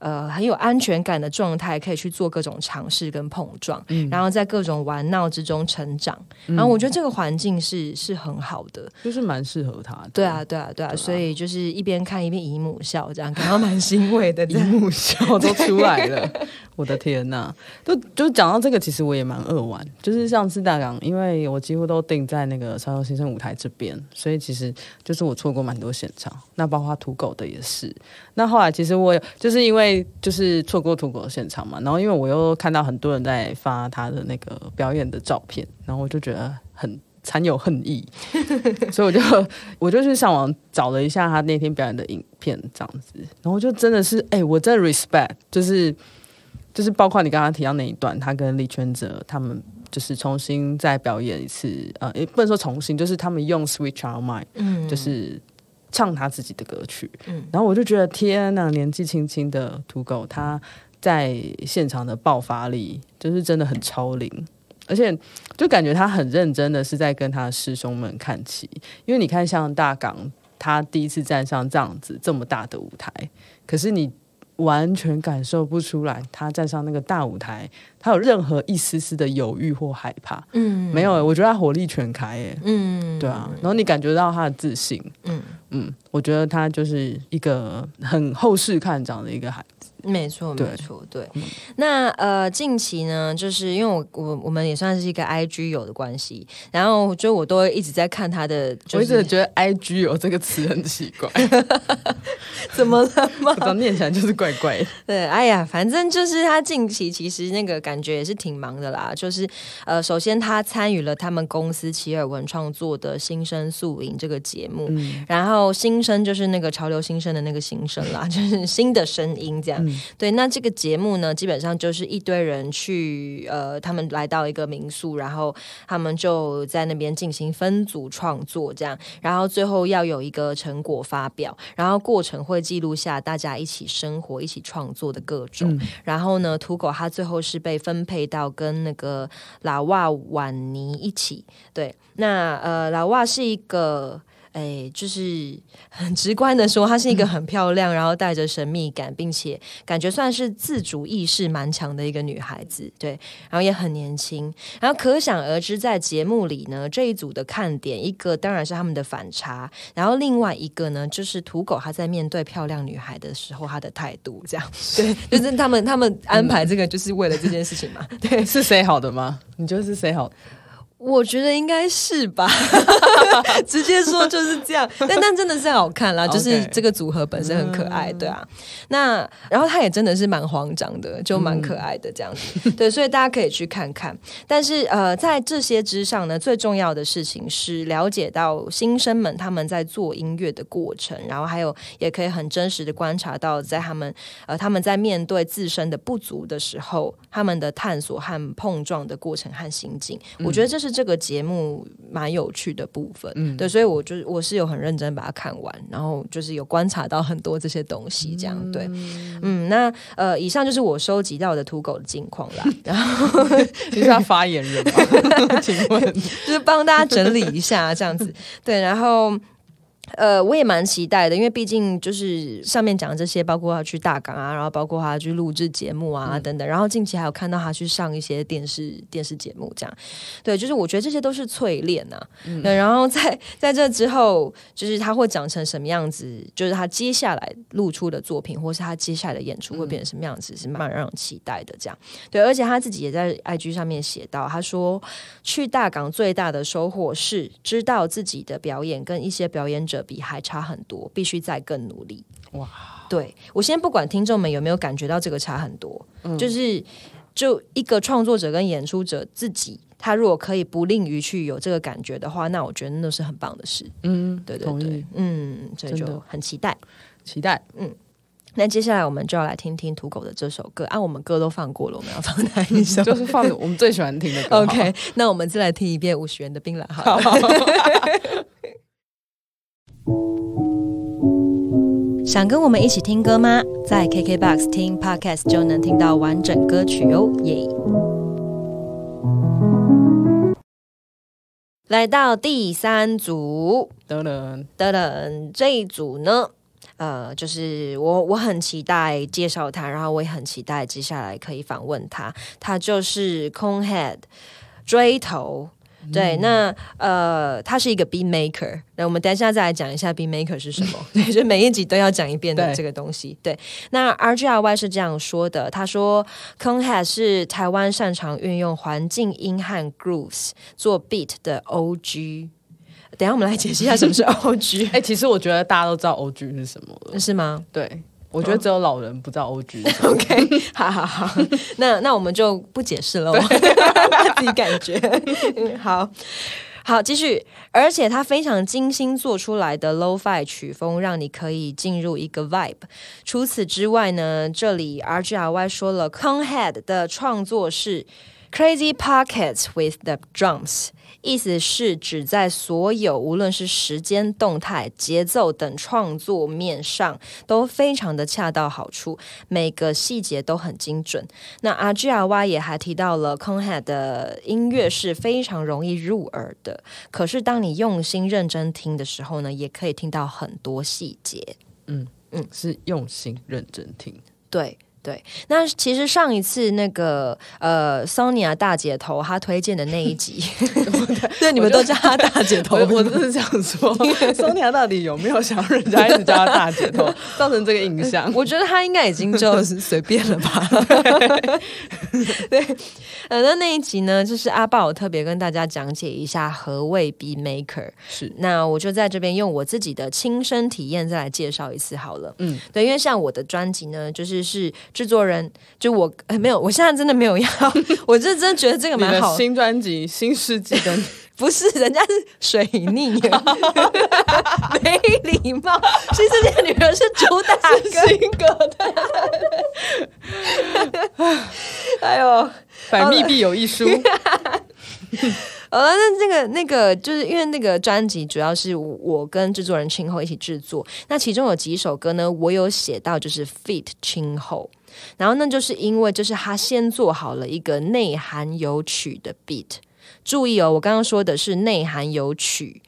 呃，很有安全感的状态，可以去做各种尝试跟碰撞，然后在各种玩闹之中成长。然后我觉得这个环境是是很好的，就是蛮适合他的。对啊，对啊，对啊，所以就是一边看一边姨母笑，这样感到蛮欣慰的。姨母笑都出来了，我的天呐！就就讲到这个，其实我也蛮扼腕。就是上次大港，因为我几乎都定在那个超超新生舞台这边，所以其实就是我错过蛮多现场。那包括土狗的也是。那后来其实我就是因为。就是错过土狗现场嘛，然后因为我又看到很多人在发他的那个表演的照片，然后我就觉得很残有恨意，所以我就我就去上网找了一下他那天表演的影片，这样子，然后就真的是，哎，我真的 respect，就是就是包括你刚刚提到那一段，他跟李全哲他们就是重新再表演一次，呃，也不能说重新，就是他们用 Switch Our Mind，嗯，就是。唱他自己的歌曲，嗯，然后我就觉得天呐，年纪轻轻的土狗，他在现场的爆发力就是真的很超龄，而且就感觉他很认真的是在跟他师兄们看齐，因为你看像大港，他第一次站上这样子这么大的舞台，可是你。完全感受不出来，他站上那个大舞台，他有任何一丝丝的犹豫或害怕。嗯，没有，我觉得他火力全开，哎，嗯，对啊，然后你感觉到他的自信，嗯。嗯，我觉得他就是一个很后世看长的一个孩子。没错，没错，对。那呃，近期呢，就是因为我我我们也算是一个 I G 友的关系，然后就我都一直在看他的，我一直觉得 I G 友这个词很奇怪，怎么了吗？我念起来就是怪怪的。对，哎呀，反正就是他近期其实那个感觉也是挺忙的啦。就是呃，首先他参与了他们公司奇尔文创作的新生宿营这个节目，然后新生就是那个潮流新生的那个新生啦，就是新的声音这样。对，那这个节目呢，基本上就是一堆人去，呃，他们来到一个民宿，然后他们就在那边进行分组创作，这样，然后最后要有一个成果发表，然后过程会记录下大家一起生活、一起创作的各种。然后呢，土狗他最后是被分配到跟那个老瓦婉尼一起。对，那呃，老瓦是一个。哎，就是很直观的说，她是一个很漂亮，然后带着神秘感，并且感觉算是自主意识蛮强的一个女孩子，对，然后也很年轻，然后可想而知，在节目里呢，这一组的看点，一个当然是他们的反差，然后另外一个呢，就是土狗他在面对漂亮女孩的时候，他的态度，这样，对，就是他们他们安排这个就是为了这件事情嘛，对，是谁好的吗？你觉得是谁好？我觉得应该是吧，直接说就是这样。但但真的是好看啦，就是这个组合本身很可爱，对啊。那然后他也真的是蛮慌张的，就蛮可爱的这样子。对，所以大家可以去看看。但是呃，在这些之上呢，最重要的事情是了解到新生们他们在做音乐的过程，然后还有也可以很真实的观察到，在他们呃他们在面对自身的不足的时候，他们的探索和碰撞的过程和心境。我觉得这是。这个节目蛮有趣的部分，嗯，对，所以我就我是有很认真把它看完，然后就是有观察到很多这些东西，这样对，嗯，那呃，以上就是我收集到的土狗的近况啦，然后你是他发言人吗？请问，就是帮大家整理一下这样子，对，然后。呃，我也蛮期待的，因为毕竟就是上面讲的这些，包括他去大港啊，然后包括他去录制节目啊等等，然后近期还有看到他去上一些电视电视节目，这样，对，就是我觉得这些都是淬炼呐。对，然后在在这之后，就是他会长成什么样子，就是他接下来露出的作品，或是他接下来的演出会变成什么样子，是蛮让人期待的。这样，对，而且他自己也在 IG 上面写到，他说去大港最大的收获是知道自己的表演跟一些表演者。比还差很多，必须再更努力。哇！对我先不管听众们有没有感觉到这个差很多，就是就一个创作者跟演出者自己，他如果可以不吝于去有这个感觉的话，那我觉得那是很棒的事。嗯，对对对，嗯，所以就很期待，期待，嗯。那接下来我们就要来听听土狗的这首歌，啊，我们歌都放过了，我们要放哪一首？就是放我们最喜欢听的歌。OK，那我们再来听一遍五十元的槟榔好了。好，想跟我们一起听歌吗？在 KKBOX 听 Podcast 就能听到完整歌曲哦，耶！来到第三组，噔噔，噔噔，这一组呢，呃，就是我我很期待介绍他，然后我也很期待接下来可以访问他。他就是 Conehead 锥头。对，那呃，他是一个 beat maker。那我们等一下再来讲一下 beat maker 是什么，对，就每一集都要讲一遍的对这个东西。对，那 RGRY 是这样说的，他说 Conehead 是台湾擅长运用环境音和 grooves 做 beat 的 OG。等一下我们来解释一下什么是 OG。哎、其实我觉得大家都知道 O G 是什么了。是吗对，我觉得只有老人不知道 O G。OK，好好好，那那我们就不解释了，他 自己感觉。嗯好好，继续。而且他非常精心做出来的 low-fi 曲风，让你可以进入一个 vibe。除此之外呢，这里 RGRY 说了，Conehead 的创作是 Crazy Pockets with the drums。意思是指在所有无论是时间、动态、节奏等创作面上都非常的恰到好处，每个细节都很精准。那阿 G R Y 也还提到了 Conehead 的音乐是非常容易入耳的，可是当你用心认真听的时候呢，也可以听到很多细节。嗯嗯是用心认真听。对对，那其实上一次那个呃，Sonia 大姐头她推荐的那一集，对，你们都叫她大姐头我，我真是想说，Sonia 到底有没有想让人家一直叫她大姐头，造成这个印象？我觉得她应该已经就是随便了吧。对，呃，那那一集呢，就是阿豹有特别跟大家讲解一下何谓 B Maker。是那我就在这边用我自己的亲身体验再来介绍一次好了。嗯嗯，对，因为像我的专辑呢，就是是制作人，就我、呃、没有，我现在真的没有要，我是真的觉得这个蛮好，新专辑《新世纪的。你 》不是人家是水逆，没礼貌。新世界女人是主打歌，新歌的。哎呦。百密必有一疏，好了，那这个那个，就是因为那个专辑主要是我跟制作人青后一起制作，那其中有几首歌呢，我有写到就是 feat 青后，然后那就是因为就是他先做好了一个内含有曲的 beat。注意哦，我刚刚说的是内涵有曲，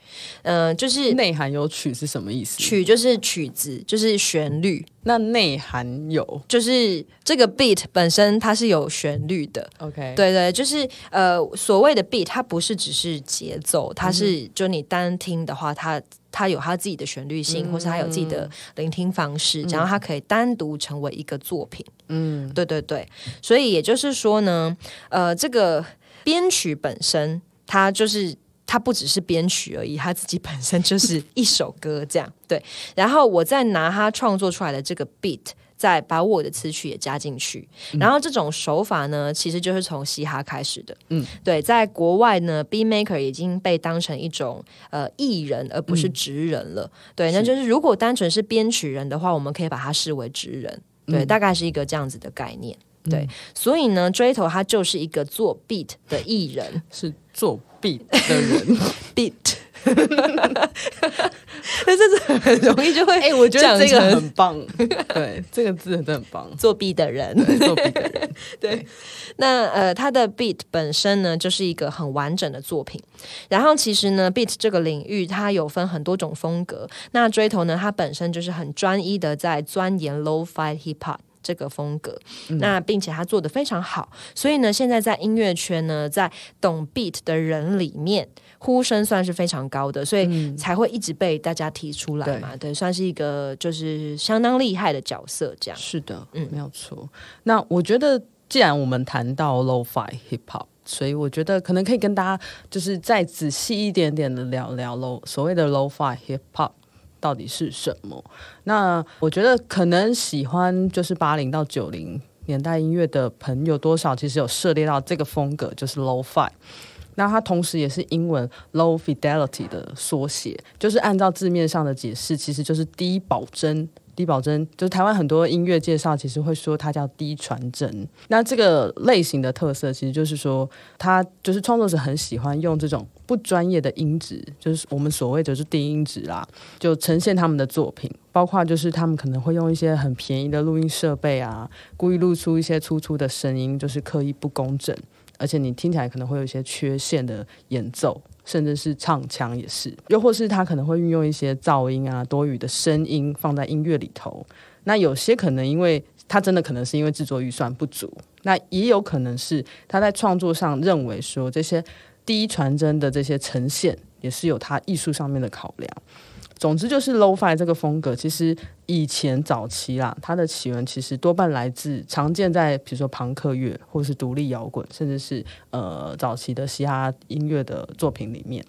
嗯、就是内涵有曲是什么意思？曲就是曲子，就是旋律，那内涵有？就是这个 beat 本身它是有旋律的，OK，对对，就是呃，所谓的 beat，它不是只是节奏，它是就你单听的话，它它有它自己的旋律性，或是它有自己的聆听方式，然后它可以单独成为一个作品。嗯，对对对，所以也就是说呢，呃，这个编曲本身，它就是。它不只是编曲而已，它自己本身就是一首歌这样。对，然后我再拿它创作出来的这个 beat，再把我的词曲也加进去。然后这种手法呢，其实就是从嘻哈开始的。嗯，对，在国外呢，B maker 已经被当成一种呃艺人，而不是职人了。对，那就是如果单纯是编曲人的话，我们可以把它视为职人。对，大概是一个这样子的概念。对，所以呢，追头他就是一个做 beat 的艺人 是作弊的人。beat。那这是很容易就会，哎、我觉得这个很棒，对，这个字真的很棒。作弊的人。作弊的人，对，那呃，他的 beat 本身呢，就是一个很完整的作品。然后其实呢，beat 这个领域它有分很多种风格。那追头呢，它本身就是很专一的在钻研 low-fi hip hop。这个风格，那并且他做的非常好，所以呢，现在在音乐圈呢，在懂 beat 的人里面，呼声算是非常高的，所以才会一直被大家提出来嘛。对，算是一个就是相当厉害的角色，这样。是的，嗯，没有错。那我觉得，既然我们谈到 lo-fi hip hop，所以我觉得可能可以跟大家就是再仔细一点点的聊聊 low 所谓的 lo-fi hip hop。到底是什么？那我觉得可能喜欢就是八零到九零年代音乐的朋友，多少其实有涉猎到这个风格，就是 low fi。那它同时也是英文 low fidelity 的缩写，就是按照字面上的解释，其实就是低保真低保真，就是台湾很多音乐介绍其实会说它叫低传真。那这个类型的特色其实就是说，它就是创作者很喜欢用这种不专业的音质，就是我们所谓的是低音质啦，就呈现他们的作品。包括就是他们可能会用一些很便宜的录音设备啊，故意录出一些粗粗的声音，就是刻意不工整，而且你听起来可能会有一些缺陷的演奏。甚至是唱腔也是，又或是他可能会运用一些噪音啊、多余的声音放在音乐里头。那有些可能因为他真的可能是因为制作预算不足，那也有可能是他在创作上认为说这些低传真的这些呈现也是有他艺术上面的考量。总之就是 lo-fi 这个风格，其实以前早期啦，它的起源其实多半来自常见在比如说朋克乐，或是独立摇滚，甚至是呃早期的嘻哈音乐的作品里面。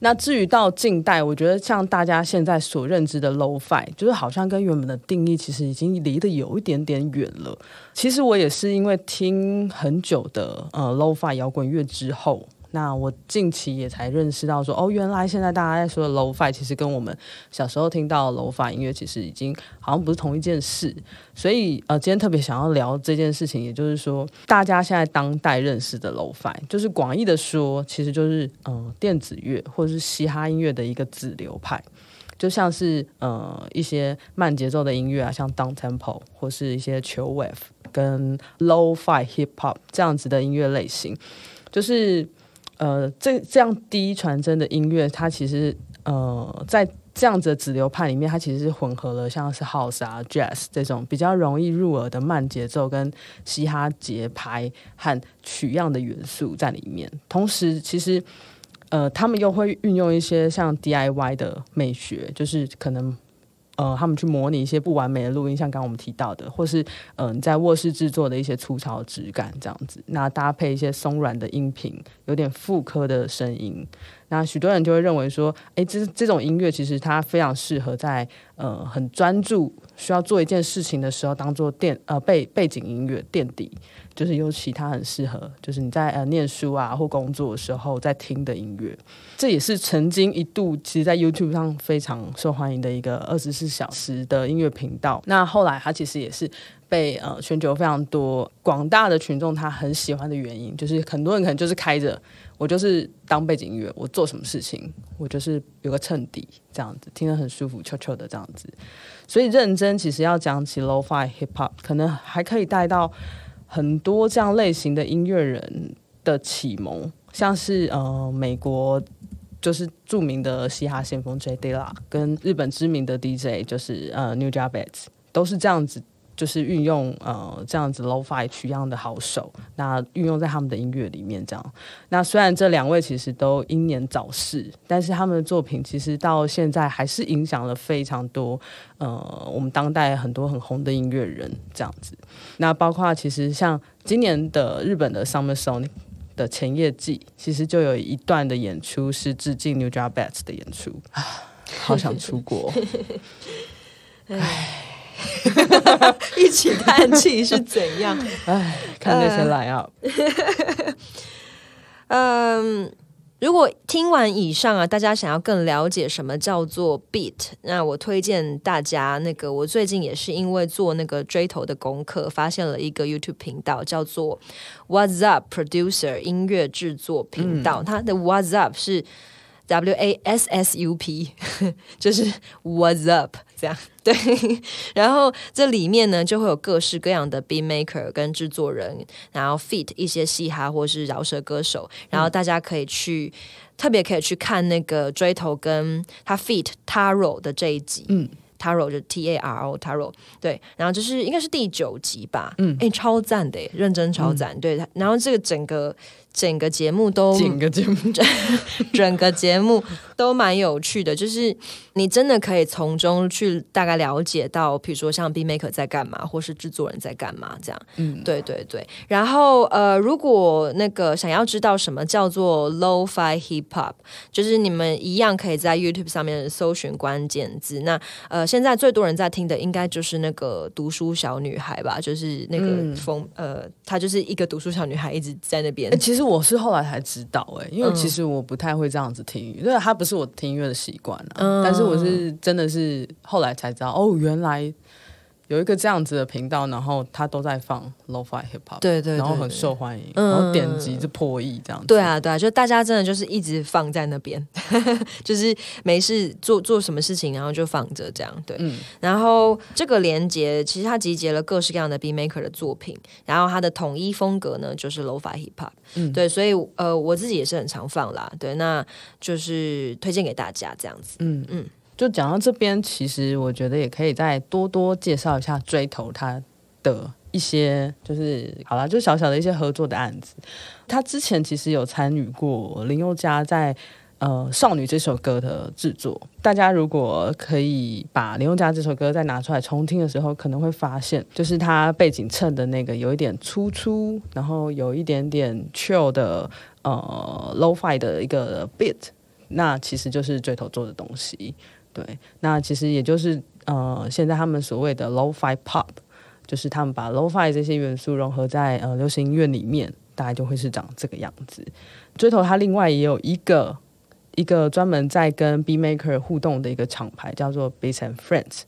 那至于到近代，我觉得像大家现在所认知的 lo-fi，就是好像跟原本的定义其实已经离得有一点点远了。其实我也是因为听很久的呃 lo-fi 摇滚乐之后。那我近期也才认识到说，哦，原来现在大家在说的 lofi，其实跟我们小时候听到 low-fi 音乐其实已经好像不是同一件事。所以呃，今天特别想要聊这件事情，也就是说，大家现在当代认识的 lofi，就是广义的说，其实就是嗯电子乐或者是嘻哈音乐的一个子流派，就像是呃一些慢节奏的音乐啊，像 down tempo 或是一些 chill wave 跟 low-fi hip hop 这样子的音乐类型，就是。呃，这这样低传真的音乐，它其实呃，在这样子的子流派里面，它其实是混合了像是 house 啊、jazz 这种比较容易入耳的慢节奏跟嘻哈节拍和取样的元素在里面。同时，其实呃，他们又会运用一些像 DIY 的美学，就是可能。呃，他们去模拟一些不完美的录音，像刚刚我们提到的，或是嗯，在卧室制作的一些粗糙质感这样子，那搭配一些松软的音频，有点复刻的声音，那许多人就会认为说，哎，这这种音乐其实它非常适合在呃很专注需要做一件事情的时候，当做垫呃背背景音乐垫底。就是尤其它很适合，就是你在呃念书啊或工作的时候在听的音乐，这也是曾经一度其实，在 YouTube 上非常受欢迎的一个二十四小时的音乐频道。那后来它其实也是被呃全球非常多广大的群众他很喜欢的原因，就是很多人可能就是开着我就是当背景音乐，我做什么事情我就是有个衬底这样子，听得很舒服，悄悄的这样子。所以认真其实要讲起 Lo-Fi Hip Hop，可能还可以带到。很多这样类型的音乐人的启蒙，像是呃美国就是著名的嘻哈先锋 J Dilla，跟日本知名的 DJ 就是呃 New j a b e t 都是这样子。就是运用呃这样子 lofi 取样的好手，那运用在他们的音乐里面这样。那虽然这两位其实都英年早逝，但是他们的作品其实到现在还是影响了非常多呃我们当代很多很红的音乐人这样子。那包括其实像今年的日本的 Summer Sonic 的前夜季，其实就有一段的演出是致敬 New j a b e t s 的演出啊，好想出国，唉。一起叹气是怎样？哎，看那些来啊！嗯，如果听完以上啊，大家想要更了解什么叫做 beat，那我推荐大家那个，我最近也是因为做那个追头的功课，发现了一个 YouTube 频道，叫做 What's Up Producer 音乐制作频道，它的 What's Up 是 W A S S U P，就是 What's Up 这样。对，然后这里面呢就会有各式各样的 beat maker 跟制作人，然后 feat 一些嘻哈或是饶舌歌手，然后大家可以去特别可以去看那个追头跟他 feat Taro 的这一集，嗯，Taro 就 T A R O Taro，对，然后就是应该是第九集吧，嗯，哎，超赞的，认真超赞，对，然后这个整个。整个节目都整个节目。整个节目都蛮有趣的，就是你真的可以从中去大概了解到，比如说像 B Maker 在干嘛，或是制作人在干嘛这样。嗯，对对对。然后呃，如果那个想要知道什么叫做 low-fi Hip Hop，就是你们一样可以在 YouTube 上面搜寻关键字。那呃，现在最多人在听的应该就是那个读书小女孩吧，就是那个风呃，她就是一个读书小女孩一直在那边。其实。我是后来才知道哎、因为其实我不太会这样子听，因为她不是我听音乐的习惯啊。嗯但是我是真的是后来才知道，哦，原来有一个这样子的频道，然后他都在放 lo-fi hip hop，对对对然后很受欢迎，嗯然后点击就破亿这样子。对啊，对啊，就大家真的就是一直放在那边，就是没事做做什么事情，然后就放着这样。对，嗯然后这个连接其实它集结了各式各样的 B maker 的作品，然后它的统一风格呢就是 lo-fi hip hop。嗯对，所以呃我自己也是很常放啦。对，那就是推荐给大家这样子。嗯嗯。就讲到这边，其实我觉得也可以再多多介绍一下追头他的一些，就是好啦，就小小的一些合作的案子。他之前其实有参与过林宥嘉在呃《少女》这首歌的制作。大家如果可以把林宥嘉这首歌再拿出来重听的时候，可能会发现，就是他背景衬的那个有一点粗粗，然后有一点点 chill 的呃 lofi 的一个 beat，那其实就是追头做的东西。对，那其实也就是呃，现在他们所谓的 lo-fi pop，就是他们把 lo-fi 这些元素融合在呃流行音乐里面，大概就会是长这个样子。追头它另外也有一个一个专门在跟 B Maker 互动的一个厂牌，叫做 Beats and Friends。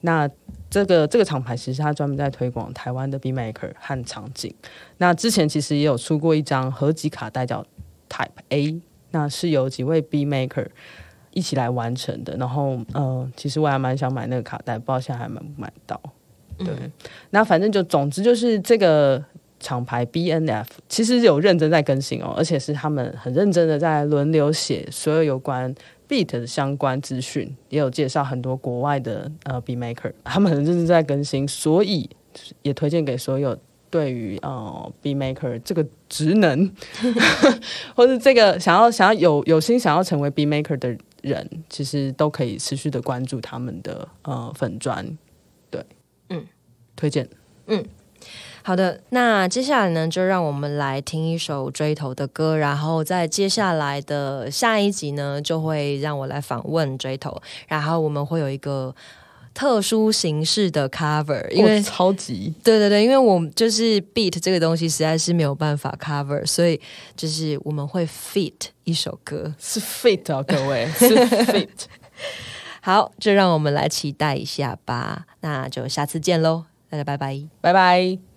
那这个这个厂牌其实它专门在推广台湾的 B Maker 和场景。那之前其实也有出过一张合集卡带叫 Type A，那是由几位 B Maker 一起来完成的。然后，呃，其实我还蛮想买那个卡带，不知道现在还买不买到。对，那反正就总之就是这个厂牌 B N F 其实有认真在更新哦，而且是他们很认真的在轮流写所有有关 beat 的相关资讯，也有介绍很多国外的呃 B maker，他们很认真在更新，所以也推荐给所有。对于呃 B maker 这个职能，或是这个想要想要有有心想要成为 B maker 的人，其实都可以持续的关注他们的呃粉砖，对，嗯，推荐。嗯。好的，那接下来呢，就让我们来听一首追头的歌，然后在接下来的下一集呢，就会让我来访问追头，然后我们会有一个特殊形式的 cover，因为、哦超级对对对，因为我们就是 beat 这个东西实在是没有办法 cover，所以就是我们会 fit 一首歌。是 fit 啊，各位是 fit。好，就让我们来期待一下吧。那就下次见喽，大家拜拜。拜拜。